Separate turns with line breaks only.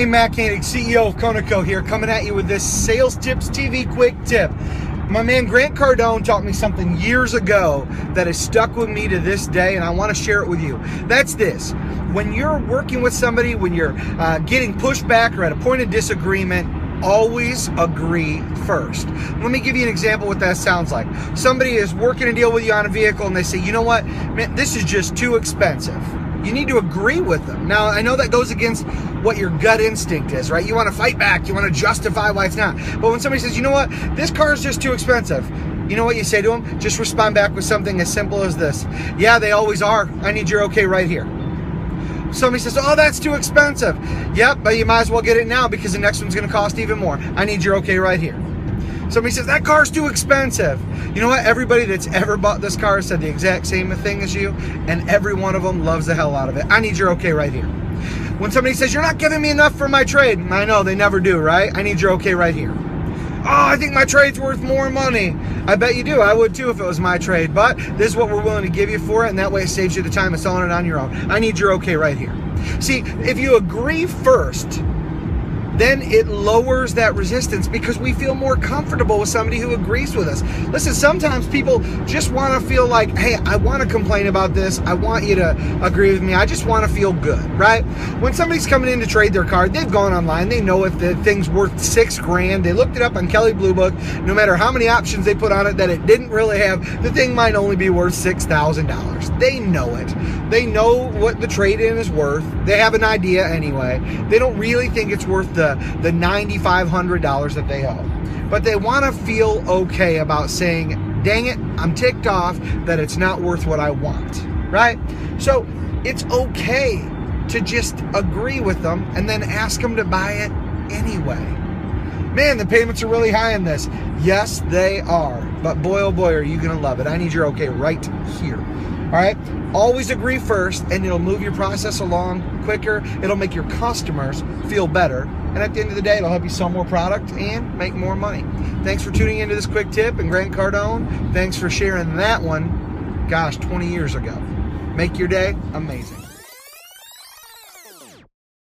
Hey, Matt Koenig, CEO of Conoco here, coming at you with this Sales Tips TV quick tip. My man Grant Cardone taught me something years ago that has stuck with me to this day, and I want to share it with you. That's this when you're working with somebody, when you're uh, getting pushback or at a point of disagreement, always agree first. Let me give you an example what that sounds like. Somebody is working a deal with you on a vehicle and they say, you know what, man, this is just too expensive you need to agree with them. Now, I know that goes against what your gut instinct is, right? You want to fight back, you want to justify why it's not. But when somebody says, you know what, this car is just too expensive, you know what you say to them? Just respond back with something as simple as this Yeah, they always are. I need your okay right here. Somebody says, oh, that's too expensive. Yep, but you might as well get it now because the next one's going to cost even more. I need your okay right here. Somebody says, that car's too expensive. You know what? Everybody that's ever bought this car said the exact same thing as you, and every one of them loves the hell out of it. I need your okay right here. When somebody says, you're not giving me enough for my trade, I know, they never do, right? I need your okay right here. Oh, I think my trade's worth more money. I bet you do. I would too if it was my trade. But this is what we're willing to give you for it, and that way it saves you the time of selling it on your own. I need your okay right here. See, if you agree first, then it lowers that resistance because we feel more comfortable with somebody who agrees with us. Listen, sometimes people just want to feel like, hey, I want to complain about this. I want you to agree with me. I just want to feel good, right? When somebody's coming in to trade their car, they've gone online. They know if the thing's worth six grand. They looked it up on Kelley Blue Book. No matter how many options they put on it, that it didn't really have, the thing might only be worth $6,000. They know it. They know what the trade in is worth. They have an idea anyway. They don't really think it's worth the the $9,500 that they owe. But they want to feel okay about saying, dang it, I'm ticked off that it's not worth what I want, right? So it's okay to just agree with them and then ask them to buy it anyway. Man, the payments are really high in this. Yes, they are. But boy, oh boy, are you going to love it. I need your okay right here. All right. Always agree first, and it'll move your process along quicker. It'll make your customers feel better. And at the end of the day, it'll help you sell more product and make more money. Thanks for tuning into this quick tip. And Grant Cardone, thanks for sharing that one, gosh, 20 years ago. Make your day amazing.